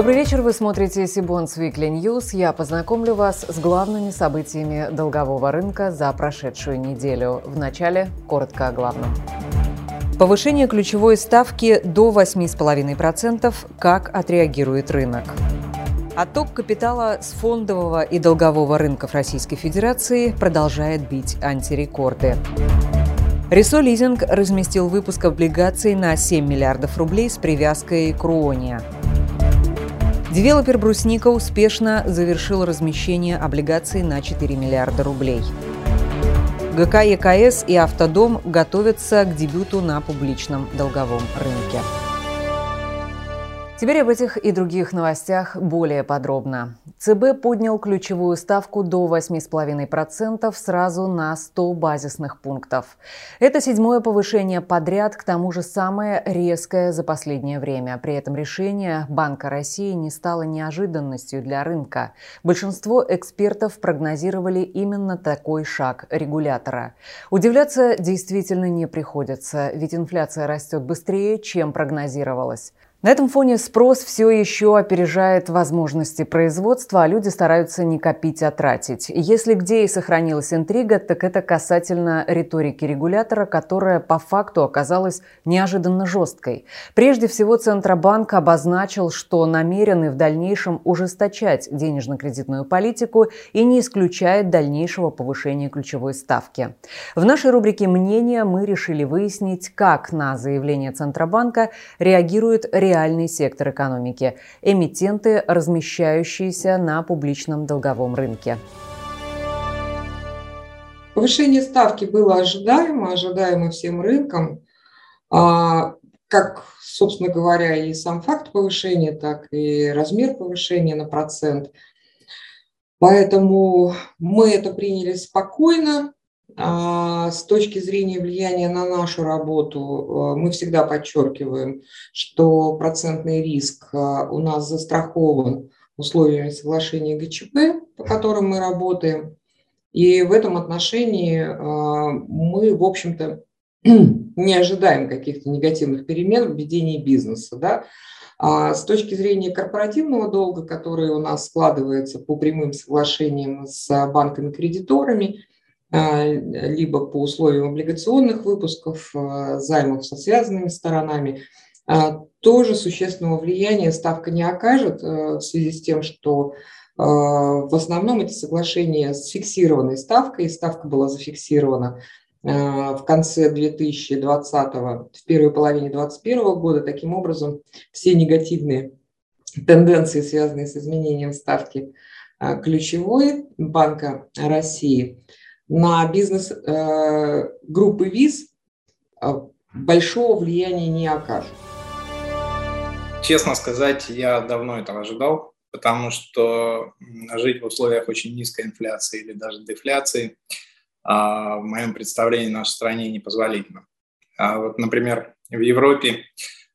Добрый вечер, вы смотрите Сибонс Weekly News. Я познакомлю вас с главными событиями долгового рынка за прошедшую неделю. Вначале коротко о главном. Повышение ключевой ставки до 8,5%. Как отреагирует рынок? Отток капитала с фондового и долгового рынков Российской Федерации продолжает бить антирекорды. Ресо Лизинг разместил выпуск облигаций на 7 миллиардов рублей с привязкой к Руоне. Девелопер «Брусника» успешно завершил размещение облигаций на 4 миллиарда рублей. ГК ЕКС и «Автодом» готовятся к дебюту на публичном долговом рынке. Теперь об этих и других новостях более подробно. ЦБ поднял ключевую ставку до 8,5% сразу на 100 базисных пунктов. Это седьмое повышение подряд, к тому же самое резкое за последнее время. При этом решение Банка России не стало неожиданностью для рынка. Большинство экспертов прогнозировали именно такой шаг регулятора. Удивляться действительно не приходится, ведь инфляция растет быстрее, чем прогнозировалось. На этом фоне спрос все еще опережает возможности производства, а люди стараются не копить, а тратить. Если где и сохранилась интрига, так это касательно риторики регулятора, которая по факту оказалась неожиданно жесткой. Прежде всего, Центробанк обозначил, что намерены в дальнейшем ужесточать денежно-кредитную политику и не исключает дальнейшего повышения ключевой ставки. В нашей рубрике «Мнения» мы решили выяснить, как на заявление Центробанка реагирует реальность реальный сектор экономики – эмитенты, размещающиеся на публичном долговом рынке. Повышение ставки было ожидаемо, ожидаемо всем рынкам. А, как, собственно говоря, и сам факт повышения, так и размер повышения на процент. Поэтому мы это приняли спокойно, с точки зрения влияния на нашу работу, а, мы всегда подчеркиваем, что процентный риск а, у нас застрахован условиями соглашения ГЧП, по которым мы работаем. И в этом отношении мы, в общем-то, не ожидаем каких-то негативных перемен в ведении бизнеса. Да? А с точки зрения корпоративного долга, который у нас складывается по прямым соглашениям с банками-кредиторами, а, либо по условиям облигационных выпусков, а, займов со связанными сторонами, а, тоже существенного влияния ставка не окажет в связи с тем, что в основном эти соглашения с фиксированной ставкой, ставка была зафиксирована в конце 2020, в первой половине 2021 года. Таким образом, все негативные тенденции, связанные с изменением ставки ключевой Банка России – на бизнес э, группы ВИЗ э, большого влияния не окажут. Честно сказать, я давно этого ожидал, потому что жить в условиях очень низкой инфляции или даже дефляции а, в моем представлении нашей стране непозволительно. А вот, например, в Европе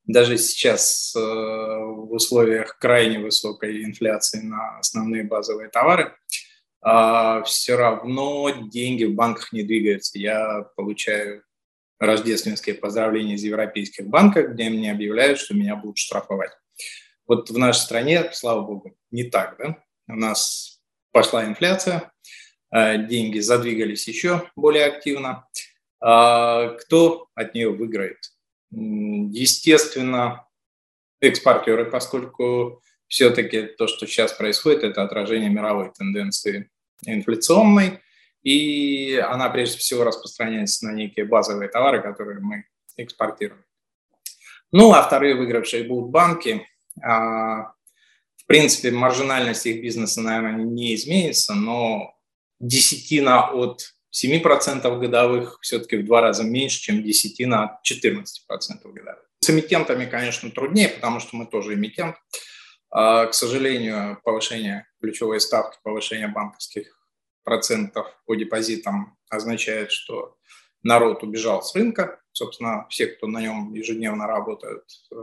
даже сейчас э, в условиях крайне высокой инфляции на основные базовые товары – а, все равно деньги в банках не двигаются. Я получаю рождественские поздравления из европейских банков, где мне объявляют, что меня будут штрафовать. Вот в нашей стране, слава богу, не так. Да? У нас пошла инфляция, а, деньги задвигались еще более активно. А, кто от нее выиграет? Естественно, экспортеры, поскольку все-таки то, что сейчас происходит, это отражение мировой тенденции инфляционной, и она прежде всего распространяется на некие базовые товары, которые мы экспортируем. Ну, а вторые выигравшие будут банки. А, в принципе, маржинальность их бизнеса, наверное, не изменится, но десятина от 7% годовых все-таки в два раза меньше, чем десятина от 14% годовых. С эмитентами, конечно, труднее, потому что мы тоже эмитент. А, к сожалению, повышение ключевой ставки, повышение банковских процентов по депозитам означает, что народ убежал с рынка. Собственно, все, кто на нем ежедневно работают, э,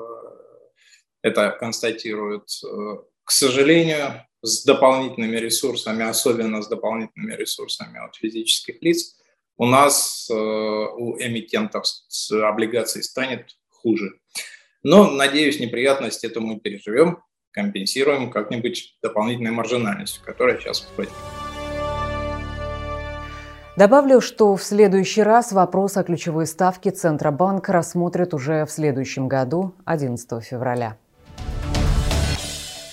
это констатируют. Э, к сожалению, с дополнительными ресурсами, особенно с дополнительными ресурсами от физических лиц, у нас, э, у эмитентов с облигаций станет хуже. Но, надеюсь, неприятность это мы переживем компенсируем как-нибудь дополнительной маржинальностью, которая сейчас входит. Добавлю, что в следующий раз вопрос о ключевой ставке Центробанк рассмотрит уже в следующем году, 11 февраля.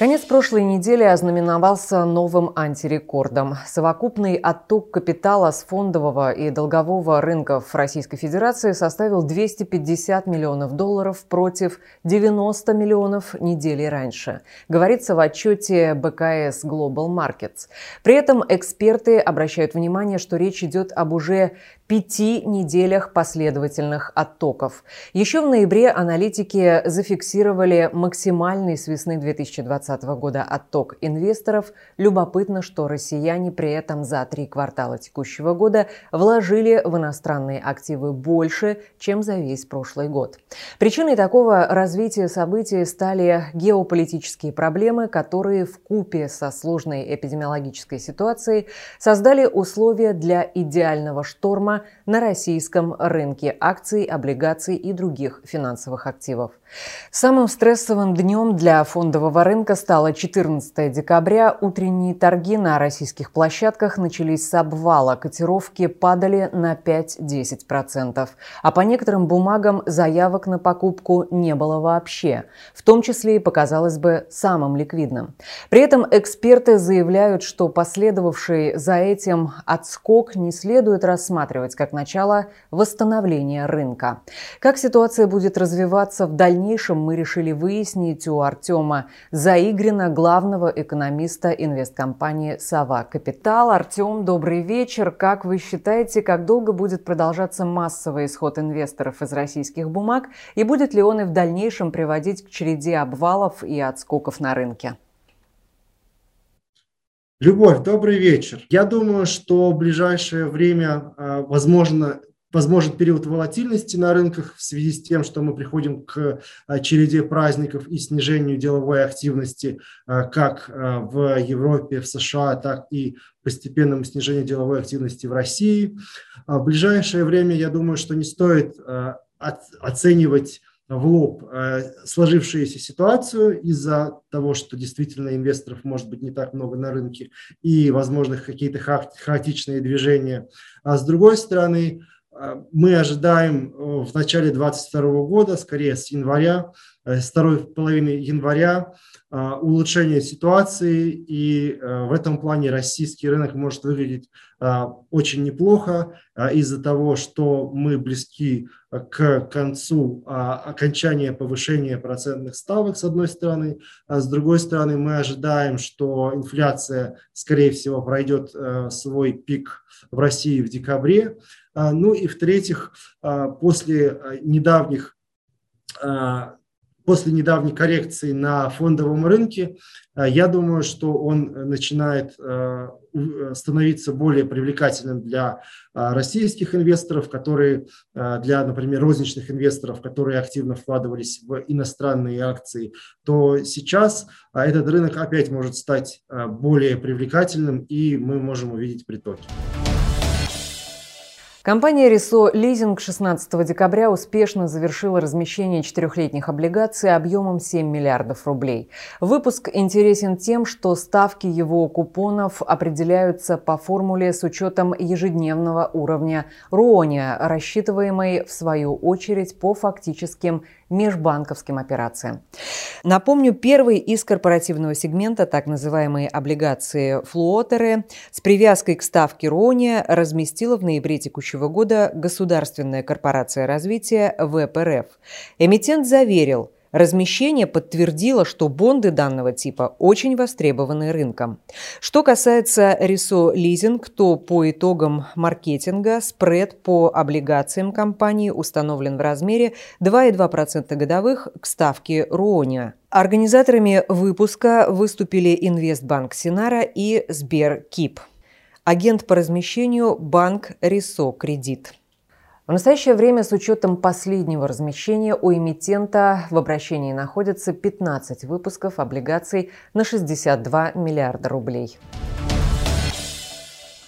Конец прошлой недели ознаменовался новым антирекордом. Совокупный отток капитала с фондового и долгового рынков Российской Федерации составил 250 миллионов долларов против 90 миллионов недели раньше, говорится в отчете БКС Global Markets. При этом эксперты обращают внимание, что речь идет об уже пяти неделях последовательных оттоков. Еще в ноябре аналитики зафиксировали максимальный с весны 2020 года отток инвесторов. Любопытно, что россияне при этом за три квартала текущего года вложили в иностранные активы больше, чем за весь прошлый год. Причиной такого развития событий стали геополитические проблемы, которые в купе со сложной эпидемиологической ситуацией создали условия для идеального шторма на российском рынке акций, облигаций и других финансовых активов. Самым стрессовым днем для фондового рынка стало 14 декабря. Утренние торги на российских площадках начались с обвала. Котировки падали на 5-10%. А по некоторым бумагам заявок на покупку не было вообще. В том числе и показалось бы самым ликвидным. При этом эксперты заявляют, что последовавший за этим отскок не следует рассматривать как начало восстановления рынка. Как ситуация будет развиваться в дальнейшем дальнейшем мы решили выяснить у Артема Заигрина, главного экономиста инвесткомпании «Сова Капитал». Артем, добрый вечер. Как вы считаете, как долго будет продолжаться массовый исход инвесторов из российских бумаг и будет ли он и в дальнейшем приводить к череде обвалов и отскоков на рынке? Любовь, добрый вечер. Я думаю, что в ближайшее время, а, возможно, возможен период волатильности на рынках в связи с тем, что мы приходим к а, череде праздников и снижению деловой активности а, как а, в Европе, в США, так и постепенному снижению деловой активности в России. В ближайшее время, я думаю, что не стоит оценивать в лоб сложившуюся ситуацию из-за того, что действительно инвесторов может быть не так много на рынке и возможных какие-то хаотичные движения. А с другой стороны, мы ожидаем э, в начале 2022 года, скорее с января, э, второй половины января, а, улучшение ситуации, и э, в этом плане российский рынок может выглядеть а, очень неплохо из-за того, что мы близки к концу окончания повышения процентных ставок, с одной стороны, а с другой стороны мы ожидаем, что инфляция, скорее всего, пройдет свой пик в России в декабре, а, ну и в-третьих, а, после а, недавних после недавней коррекции на фондовом рынке, я думаю, что он начинает становиться более привлекательным для российских инвесторов, которые, для, например, розничных инвесторов, которые активно вкладывались в иностранные акции, то сейчас этот рынок опять может стать более привлекательным, и мы можем увидеть притоки. Компания «Рисо Лизинг» 16 декабря успешно завершила размещение четырехлетних облигаций объемом 7 миллиардов рублей. Выпуск интересен тем, что ставки его купонов определяются по формуле с учетом ежедневного уровня РОНИ, рассчитываемой в свою очередь по фактическим межбанковским операциям. Напомню, первый из корпоративного сегмента, так называемые облигации флуотеры, с привязкой к ставке РОНИ разместила в ноябре текущего года Государственная корпорация развития ВПРФ. Эмитент заверил – Размещение подтвердило, что бонды данного типа очень востребованы рынком. Что касается Рисо Лизинг, то по итогам маркетинга спред по облигациям компании установлен в размере 2,2% годовых к ставке РОНИА. Организаторами выпуска выступили Инвестбанк Синара и Сберкип. Агент по размещению – банк Рисо Кредит. В настоящее время с учетом последнего размещения у эмитента в обращении находится 15 выпусков облигаций на 62 миллиарда рублей.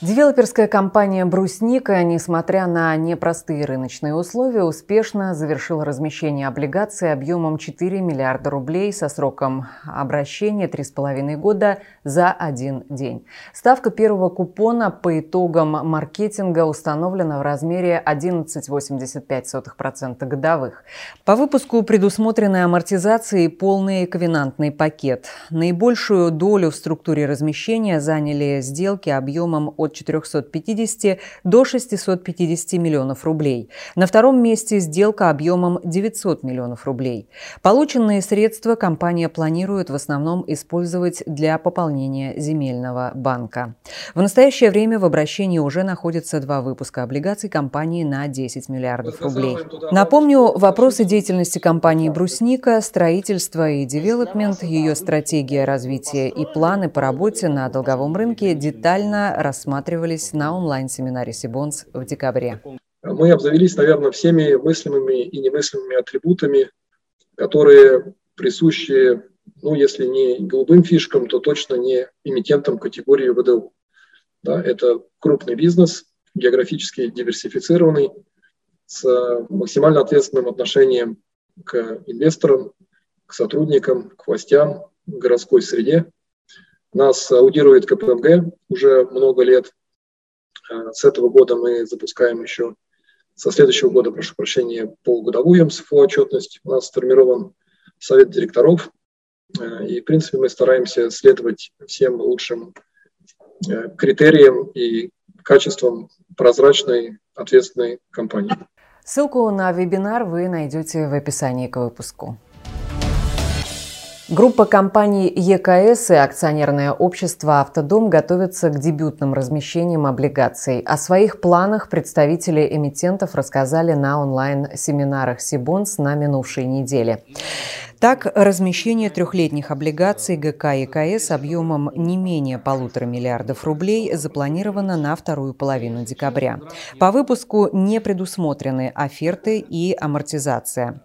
Девелоперская компания «Брусника», несмотря на непростые рыночные условия, успешно завершила размещение облигаций объемом 4 миллиарда рублей со сроком обращения 3,5 года за один день. Ставка первого купона по итогам маркетинга установлена в размере 11,85% годовых. По выпуску предусмотрены амортизации и полный ковенантный пакет. Наибольшую долю в структуре размещения заняли сделки объемом от 450 до 650 миллионов рублей. На втором месте сделка объемом 900 миллионов рублей. Полученные средства компания планирует в основном использовать для пополнения земельного банка. В настоящее время в обращении уже находятся два выпуска облигаций компании на 10 миллиардов рублей. Напомню, вопросы деятельности компании «Брусника», строительство и девелопмент, ее стратегия развития и планы по работе на долговом рынке детально рассматриваются рассматривались на онлайн-семинаре Сибонс в декабре. Мы обзавелись, наверное, всеми мыслимыми и немыслимыми атрибутами, которые присущи, ну, если не голубым фишкам, то точно не эмитентам категории ВДУ. Да, это крупный бизнес, географически диверсифицированный, с максимально ответственным отношением к инвесторам, к сотрудникам, к властям, к городской среде – нас аудирует КПМГ уже много лет. А, с этого года мы запускаем еще, со следующего года, прошу прощения, полугодовую МСФО отчетность. У нас сформирован совет директоров, а, и, в принципе, мы стараемся следовать всем лучшим а, критериям и качествам прозрачной, ответственной компании. Ссылку на вебинар вы найдете в описании к выпуску. Группа компаний ЕКС и акционерное общество «Автодом» готовятся к дебютным размещениям облигаций. О своих планах представители эмитентов рассказали на онлайн-семинарах «Сибонс» на минувшей неделе. Так, размещение трехлетних облигаций ГК и КС объемом не менее полутора миллиардов рублей запланировано на вторую половину декабря. По выпуску не предусмотрены оферты и амортизация.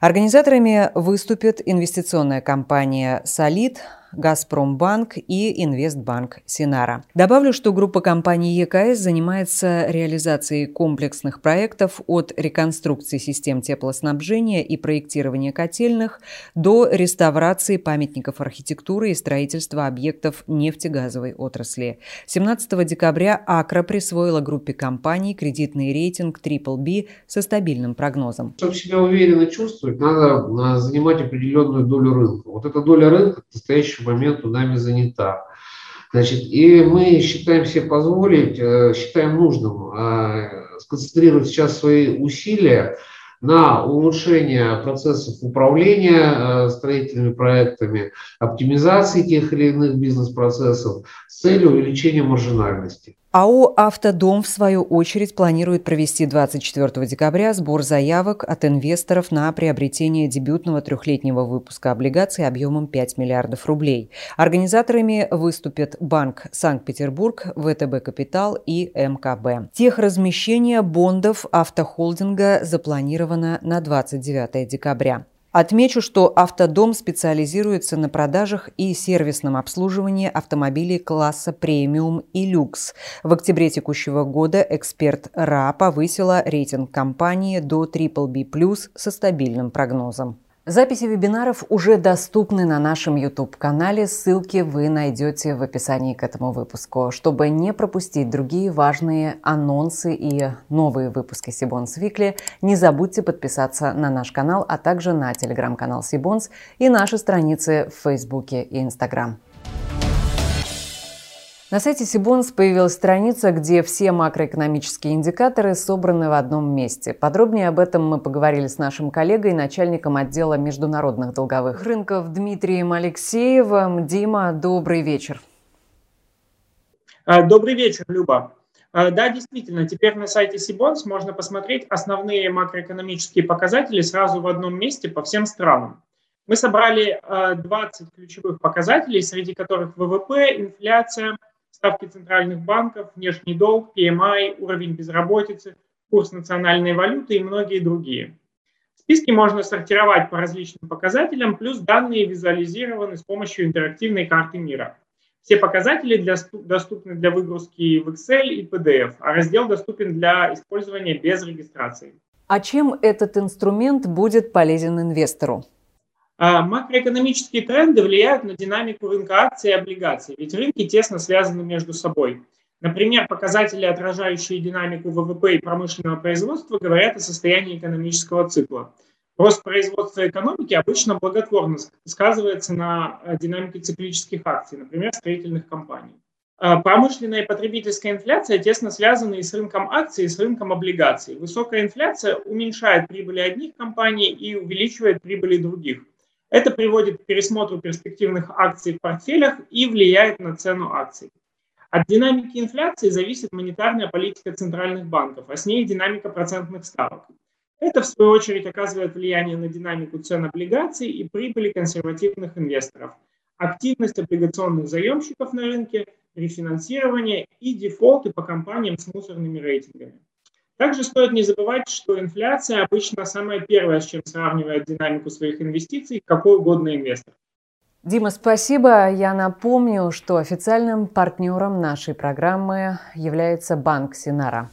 Организаторами выступит инвестиционная компания «Солид», «Газпромбанк» и «Инвестбанк Синара». Добавлю, что группа компаний ЕКС занимается реализацией комплексных проектов от реконструкции систем теплоснабжения и проектирования котельных до реставрации памятников архитектуры и строительства объектов нефтегазовой отрасли. 17 декабря Акра присвоила группе компаний кредитный рейтинг BBB со стабильным прогнозом. Чтобы себя уверенно чувствовать, надо а, занимать определенную долю рынка. Вот эта доля рынка к настоящий момент нами занята. Значит, и мы считаем себе позволить, э, считаем нужным э, сконцентрировать сейчас свои усилия на улучшение процессов управления э, строительными проектами, оптимизации тех или иных бизнес-процессов целью увеличения маржинальности. АО «Автодом» в свою очередь планирует провести 24 декабря сбор заявок от инвесторов на приобретение дебютного трехлетнего выпуска облигаций объемом 5 миллиардов рублей. Организаторами выступят Банк Санкт-Петербург, ВТБ «Капитал» и МКБ. Техразмещение бондов автохолдинга запланировано на 29 декабря. Отмечу, что «Автодом» специализируется на продажах и сервисном обслуживании автомобилей класса премиум и люкс. В октябре текущего года эксперт РА повысила рейтинг компании до BBB+, со стабильным прогнозом. Записи вебинаров уже доступны на нашем YouTube-канале. Ссылки вы найдете в описании к этому выпуску. Чтобы не пропустить другие важные анонсы и новые выпуски Сибонс Викли, не забудьте подписаться на наш канал, а также на телеграм-канал Сибонс и наши страницы в Фейсбуке и Инстаграм. На сайте Сибонс появилась страница, где все макроэкономические индикаторы собраны в одном месте. Подробнее об этом мы поговорили с нашим коллегой, начальником отдела международных долговых рынков Дмитрием Алексеевым. Дима, добрый вечер. А, добрый вечер, Люба. А, да, действительно, теперь на сайте Сибонс можно посмотреть основные макроэкономические показатели сразу в одном месте по всем странам. Мы собрали 20 а, ключевых показателей, среди которых ВВП, инфляция – ставки центральных банков, внешний долг, PMI, уровень безработицы, курс национальной валюты и многие другие. Списки можно сортировать по различным показателям, плюс данные визуализированы с помощью интерактивной карты мира. Все показатели для, доступны для выгрузки в Excel и PDF, а раздел доступен для использования без регистрации. А чем этот инструмент будет полезен инвестору? А макроэкономические тренды влияют на динамику рынка акций и облигаций, ведь рынки тесно связаны между собой. Например, показатели, отражающие динамику ВВП и промышленного производства, говорят о состоянии экономического цикла. Рост производства экономики обычно благотворно сказывается на э, динамике циклических акций, например, строительных компаний. А промышленная и потребительская инфляция тесно связаны и с рынком акций, и с рынком облигаций. Высокая инфляция уменьшает прибыли одних компаний и увеличивает прибыли других. Это приводит к пересмотру перспективных акций в портфелях и влияет на цену акций. От динамики инфляции зависит монетарная политика центральных банков, а с ней динамика процентных ставок. Это, в свою очередь, оказывает влияние на динамику цен облигаций и прибыли консервативных инвесторов, активность облигационных заемщиков на рынке, рефинансирование и дефолты по компаниям с мусорными рейтингами. Также стоит не забывать, что инфляция обычно самое первое, с чем сравнивает динамику своих инвестиций какой угодно инвестор. Дима, спасибо. Я напомню, что официальным партнером нашей программы является Банк Синара.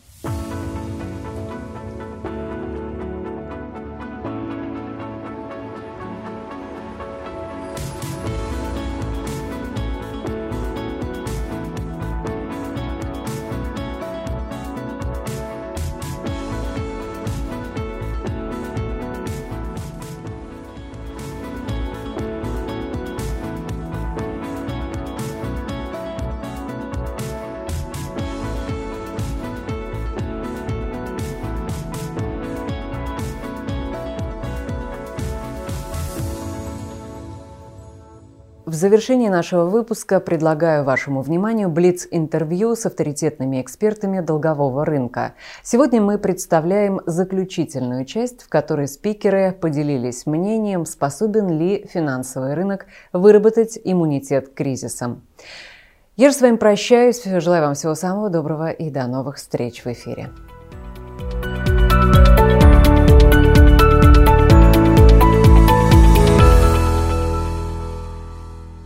Завершении нашего выпуска предлагаю вашему вниманию Блиц-интервью с авторитетными экспертами долгового рынка. Сегодня мы представляем заключительную часть, в которой спикеры поделились мнением, способен ли финансовый рынок выработать иммунитет к кризисам. Я же с вами прощаюсь, желаю вам всего самого доброго и до новых встреч в эфире.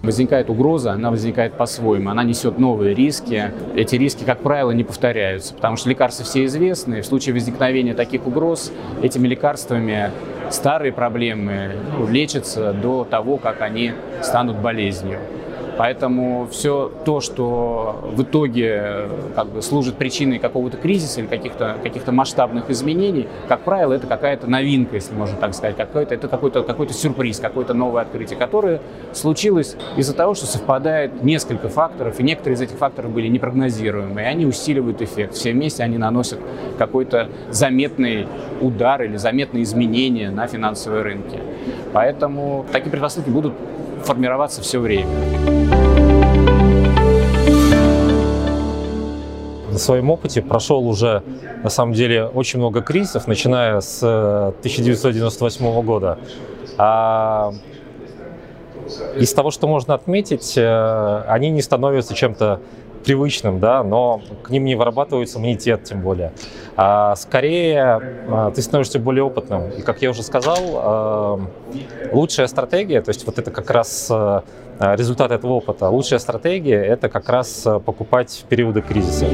Возникает угроза, она возникает по-своему, она несет новые риски. Эти риски, как правило, не повторяются, потому что лекарства все известны. В случае возникновения таких угроз этими лекарствами старые проблемы ну, лечатся до того, как они станут болезнью. Поэтому все то, что в итоге как бы, служит причиной какого-то кризиса или каких-то каких масштабных изменений, как правило, это какая-то новинка, если можно так сказать, какой-то, это какой-то какой сюрприз, какое-то новое открытие, которое случилось из-за того, что совпадает несколько факторов, и некоторые из этих факторов были непрогнозируемые, и они усиливают эффект. Все вместе они наносят какой-то заметный удар или заметные изменения на финансовые рынки. Поэтому такие предпосылки будут формироваться все время. На своем опыте прошел уже, на самом деле, очень много кризисов, начиная с 1998 э, года. А из того, что можно отметить, э, они не становятся чем-то привычным, да, но к ним не вырабатывается иммунитет, тем более. А скорее а, ты становишься более опытным. И, как я уже сказал, а, лучшая стратегия, то есть вот это как раз а, результат этого опыта, лучшая стратегия – это как раз покупать в периоды кризиса.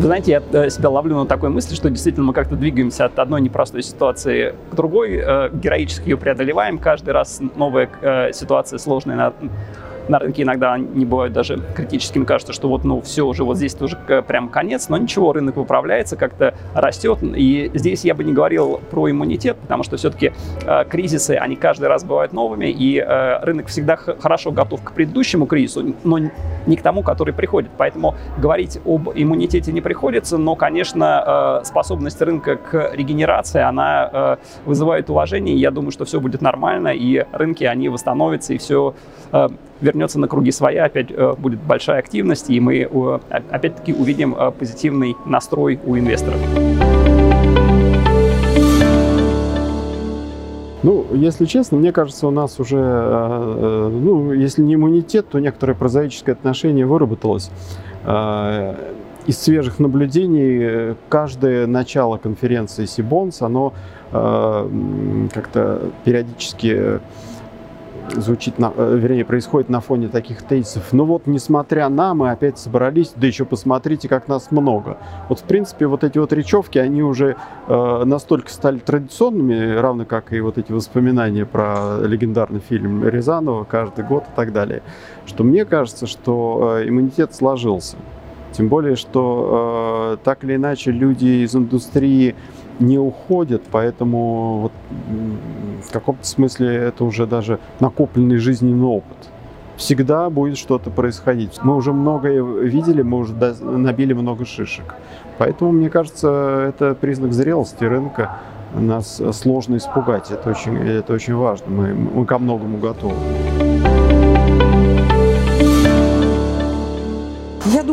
Вы знаете, я э, себя ловлю на такой мысли, что действительно мы как-то двигаемся от одной непростой ситуации к другой, э, героически ее преодолеваем. Каждый раз новая э, ситуация сложная на рынке иногда не бывают даже критическими, кажется, что вот, ну, все уже вот здесь тоже прям конец, но ничего, рынок выправляется, как-то растет, и здесь я бы не говорил про иммунитет, потому что все-таки э, кризисы, они каждый раз бывают новыми, и э, рынок всегда хорошо готов к предыдущему кризису, но не к тому, который приходит, поэтому говорить об иммунитете не приходится, но, конечно, э, способность рынка к регенерации, она э, вызывает уважение, и я думаю, что все будет нормально, и рынки, они восстановятся, и все э, вернется на круги своя, опять э, будет большая активность, и мы э, опять-таки увидим э, позитивный настрой у инвесторов. Ну, если честно, мне кажется, у нас уже, ну, если не иммунитет, то некоторое прозаическое отношение выработалось. Из свежих наблюдений каждое начало конференции Сибонс, оно как-то периодически звучит, на, э, вернее, происходит на фоне таких тезисов. Ну вот, несмотря на, мы опять собрались, да еще посмотрите, как нас много. Вот, в принципе, вот эти вот речевки, они уже э, настолько стали традиционными, равно как и вот эти воспоминания про легендарный фильм Рязанова каждый год и так далее, что мне кажется, что э, иммунитет сложился. Тем более, что э, так или иначе люди из индустрии не уходят, поэтому вот, в каком-то смысле это уже даже накопленный жизненный опыт. Всегда будет что-то происходить. Мы уже многое видели, мы уже набили много шишек. Поэтому, мне кажется, это признак зрелости рынка. Нас сложно испугать. Это очень, это очень важно. Мы, мы ко многому готовы.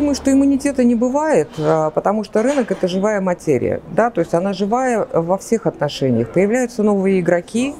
Думаю, что иммунитета не бывает, а, потому что рынок – это живая материя. Да? То есть она живая во всех отношениях. Появляются новые игроки,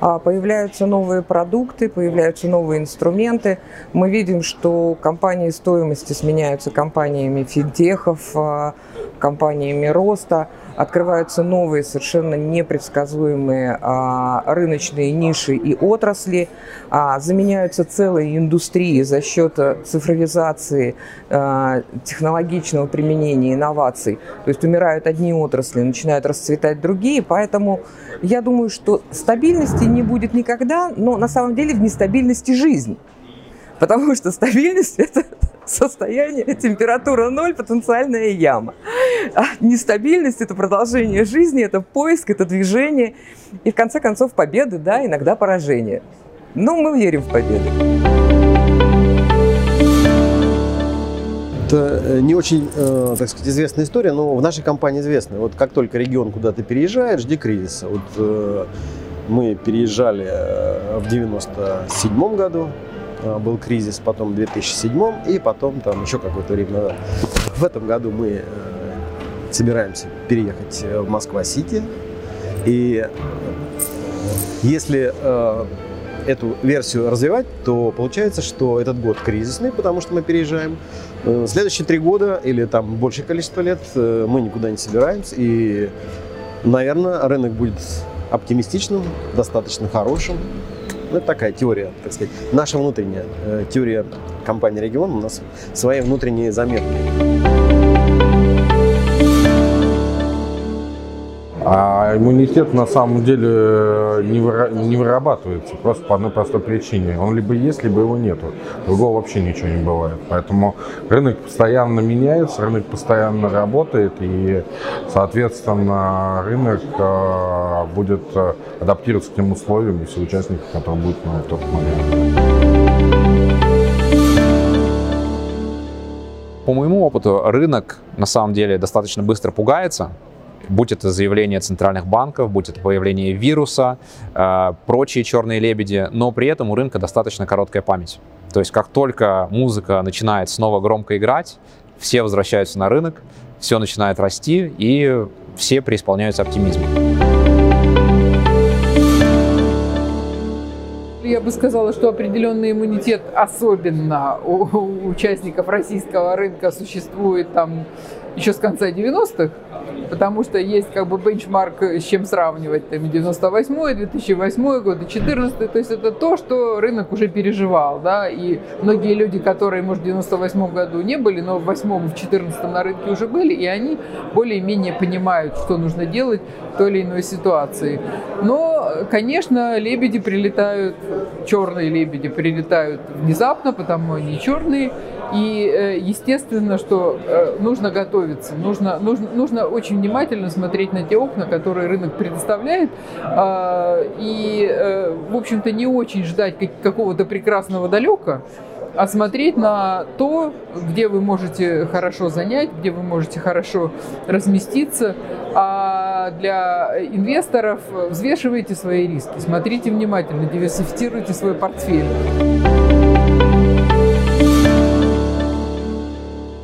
а, появляются новые продукты, появляются новые инструменты. Мы видим, что компании стоимости сменяются компаниями финтехов, а, компаниями роста – открываются новые совершенно непредсказуемые а, рыночные ниши и отрасли, а, заменяются целые индустрии за счет э, цифровизации, а, технологичного применения инноваций. То есть умирают одни отрасли, начинают расцветать другие, поэтому я думаю, что стабильности не будет никогда, но на самом деле в нестабильности жизнь. Потому что стабильность – это состояние, температура ноль, потенциальная яма. А нестабильность – это продолжение жизни, это поиск, это движение. И в конце концов победы, да, иногда поражение. Но мы верим в победу. Это э, не очень, э, так сказать, известная история, но в нашей компании известная. Вот как только регион куда-то переезжает, жди кризиса. Вот э, мы переезжали в 97 году, был кризис, потом в 2007 и потом там еще какое-то время. В этом году мы э, собираемся переехать в Москва-Сити. И если э, эту версию развивать, то получается, что этот год кризисный, потому что мы переезжаем. Следующие три года или там большее количество лет мы никуда не собираемся. И, наверное, рынок будет оптимистичным, достаточно хорошим. Ну, это такая теория, так сказать, наша внутренняя э, теория компании «Регион». У нас свои внутренние заметки. Иммунитет на самом деле э, не, выра- не вырабатывается просто по одной простой причине. Он либо есть, либо его нету. Другого вообще ничего не бывает. Поэтому рынок постоянно меняется, рынок постоянно работает, и, соответственно, рынок э, будет э, адаптироваться к тем условиям и все участники, которые будут на тот момент. По моему опыту, рынок на самом деле достаточно быстро пугается, будь это заявление центральных банков, будь это появление вируса, э, прочие черные лебеди, но при этом у рынка достаточно короткая память. То есть как только музыка начинает снова громко играть, все возвращаются на рынок, все начинает расти и все преисполняются оптимизмом. Я бы сказала, что определенный иммунитет, особенно у, у участников российского рынка, существует там еще с конца 90-х потому что есть как бы бенчмарк, с чем сравнивать, там, 98 2008 год, 2014 то есть это то, что рынок уже переживал, да, и многие люди, которые, может, в 98 году не были, но в 8 в 14 на рынке уже были, и они более-менее понимают, что нужно делать в той или иной ситуации. Но, конечно, лебеди прилетают, черные лебеди прилетают внезапно, потому они черные, и э, естественно, что э, нужно готовиться, нужно, нужно, нужно очень внимательно смотреть на те окна, которые рынок предоставляет, а, и, э, в общем-то, не очень ждать какого-то прекрасного далека, а смотреть на то, где вы можете хорошо занять, где вы можете хорошо разместиться. А для инвесторов взвешивайте свои риски, смотрите внимательно, диверсифицируйте свой портфель.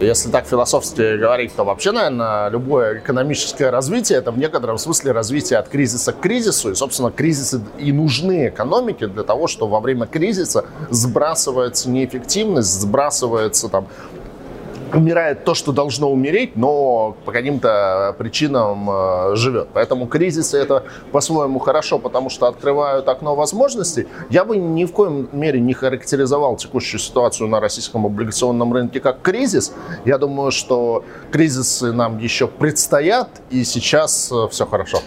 Если так философски говорить, то вообще, наверное, любое экономическое развитие – это в некотором смысле развитие от кризиса к кризису. И, собственно, кризисы и нужны экономике для того, что во время кризиса сбрасывается неэффективность, сбрасывается там умирает то, что должно умереть, но по каким-то причинам э, живет. Поэтому кризисы это по-своему хорошо, потому что открывают окно возможностей. Я бы ни в коем мере не характеризовал текущую ситуацию на российском облигационном рынке как кризис. Я думаю, что кризисы нам еще предстоят, и сейчас э, все хорошо.